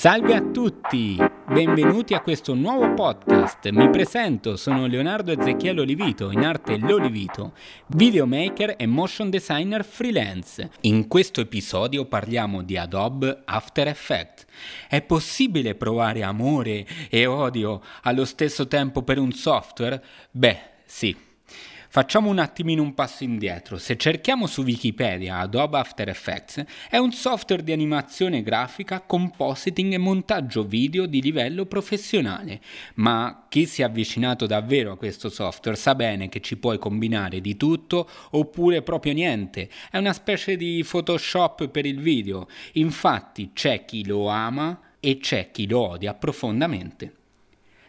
Salve a tutti, benvenuti a questo nuovo podcast. Mi presento, sono Leonardo Ezechiel Olivito, in arte L'Olivito, videomaker e motion designer freelance. In questo episodio parliamo di Adobe After Effects. È possibile provare amore e odio allo stesso tempo per un software? Beh, sì. Facciamo un attimino un passo indietro. Se cerchiamo su Wikipedia Adobe After Effects, è un software di animazione grafica, compositing e montaggio video di livello professionale. Ma chi si è avvicinato davvero a questo software sa bene che ci puoi combinare di tutto oppure proprio niente. È una specie di Photoshop per il video. Infatti c'è chi lo ama e c'è chi lo odia profondamente.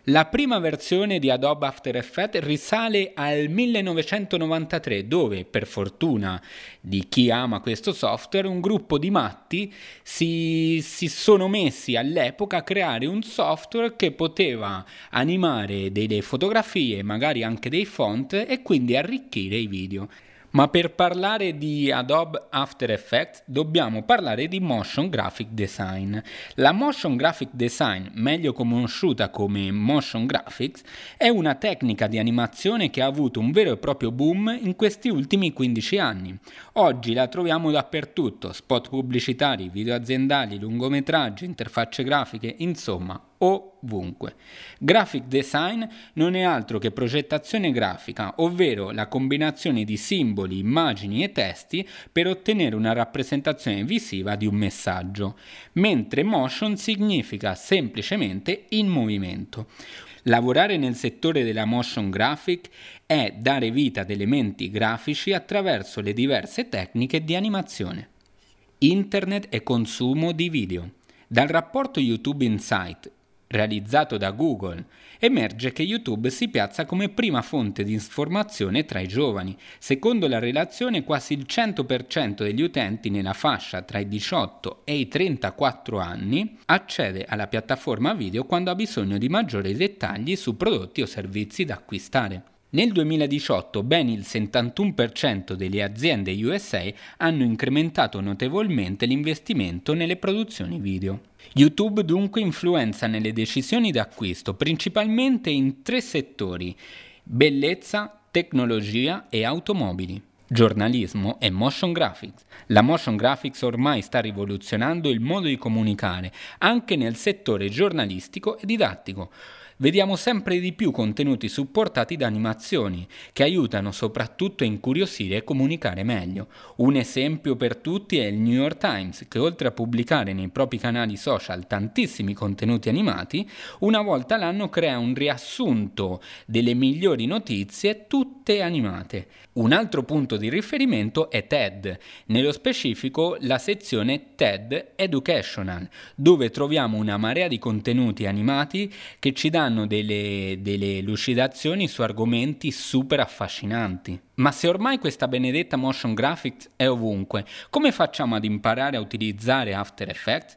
La prima versione di Adobe After Effects risale al 1993 dove, per fortuna di chi ama questo software, un gruppo di matti si, si, sono messi all'epoca a creare un software che poteva animare delle fotografie, magari anche dei font e quindi arricchire i video. Ma per parlare di Adobe After Effects dobbiamo parlare di Motion Graphic Design. La Motion Graphic Design, meglio conosciuta come Motion Graphics, è una tecnica di animazione che ha avuto un vero e proprio boom in questi ultimi 15 anni. Oggi la troviamo dappertutto, spot pubblicitari, video aziendali, lungometraggi, interfacce grafiche, insomma, ovunque. Graphic design non è altro che progettazione grafica, ovvero la combinazione di simboli, immagini e testi per ottenere una rappresentazione visiva di un messaggio, mentre motion significa semplicemente in movimento. Lavorare nel settore della motion graphic è dare vita ad elementi grafici attraverso le diverse tecniche di animazione. Internet e consumo di video. Dal rapporto YouTube Insight realizzato da Google, emerge che YouTube si piazza come prima fonte di informazione tra i giovani. Secondo la relazione, quasi il 100% degli utenti nella fascia tra i 18 e i 34 anni accede alla piattaforma video quando ha bisogno di maggiori dettagli su prodotti o servizi da acquistare. Nel 2018 ben il 71% delle aziende USA hanno incrementato notevolmente l'investimento nelle produzioni video. YouTube dunque influenza nelle decisioni d'acquisto principalmente in tre settori: bellezza, tecnologia e automobili giornalismo e motion graphics. La motion graphics ormai sta rivoluzionando il modo di comunicare anche nel settore giornalistico e didattico vediamo sempre di più contenuti supportati da animazioni, che aiutano soprattutto a incuriosire e comunicare meglio. Un esempio per tutti è il New York Times, che oltre a pubblicare nei propri canali social tantissimi contenuti animati, una volta l'anno crea un riassunto delle migliori notizie, tutte animate. Un altro punto di riferimento è TED, nello specifico la sezione TED Educational, dove troviamo una marea di contenuti animati che ci danno delle, delle lucidazioni su argomenti super affascinanti. Ma se ormai questa benedetta motion graphics è ovunque, come facciamo ad imparare a utilizzare After Effects?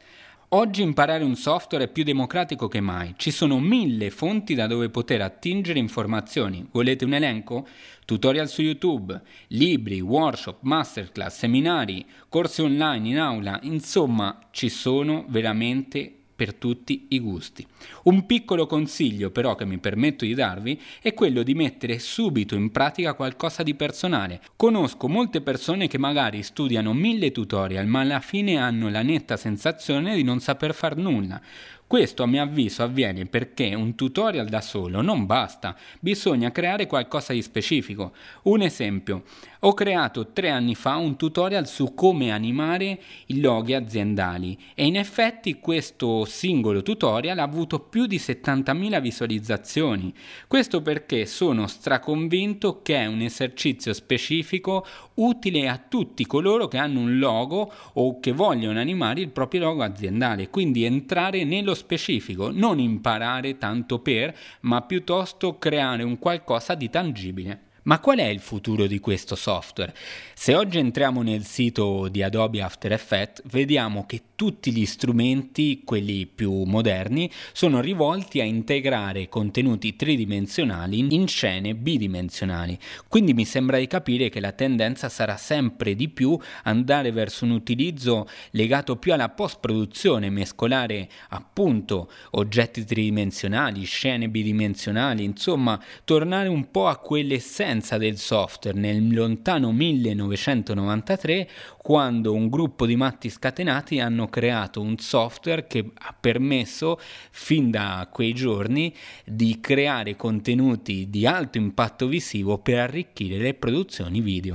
Oggi imparare un software è più democratico che mai. Ci sono mille fonti da dove poter attingere informazioni. Volete un elenco? Tutorial su YouTube, libri, workshop, masterclass, seminari, corsi online in aula, insomma ci sono veramente per tutti i gusti. Un piccolo consiglio però che mi permetto di darvi è quello di mettere subito in pratica qualcosa di personale. Conosco molte persone che magari studiano mille tutorial ma alla fine hanno la netta sensazione di non saper far nulla. Questo a mio avviso avviene perché un tutorial da solo non basta, bisogna creare qualcosa di specifico. Un esempio, ho creato tre anni fa un tutorial su come animare i loghi aziendali e in effetti questo singolo tutorial ha avuto più di 70.000 visualizzazioni. Questo perché sono straconvinto che è un esercizio specifico utile a tutti coloro che hanno un logo o che vogliono animare il proprio logo aziendale, quindi entrare nello specifico, non imparare tanto per, ma piuttosto creare un qualcosa di tangibile. Ma qual è il futuro di questo software? Se oggi entriamo nel sito di Adobe After Effects, vediamo che tutti gli strumenti, quelli più moderni, sono rivolti a integrare contenuti tridimensionali in scene bidimensionali. Quindi mi sembra di capire che la tendenza sarà sempre di più andare verso un utilizzo legato più alla post-produzione, mescolare appunto oggetti tridimensionali, scene bidimensionali, insomma, tornare un po' a quell'essenza del software nel lontano 1993 quando un gruppo di matti scatenati hanno creato un software che ha permesso fin da quei giorni di creare contenuti di alto impatto visivo per arricchire le produzioni video.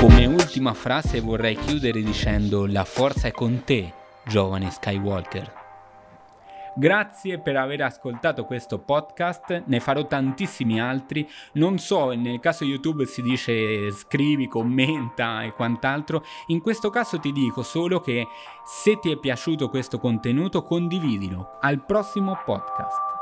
Come ultima frase vorrei chiudere dicendo la forza è con te, giovane Skywalker. Grazie per aver ascoltato questo podcast, ne farò tantissimi altri. Non so, nel caso YouTube si dice scrivi, commenta e quant'altro. In questo caso ti dico solo che se ti è piaciuto questo contenuto condividilo. Al prossimo podcast.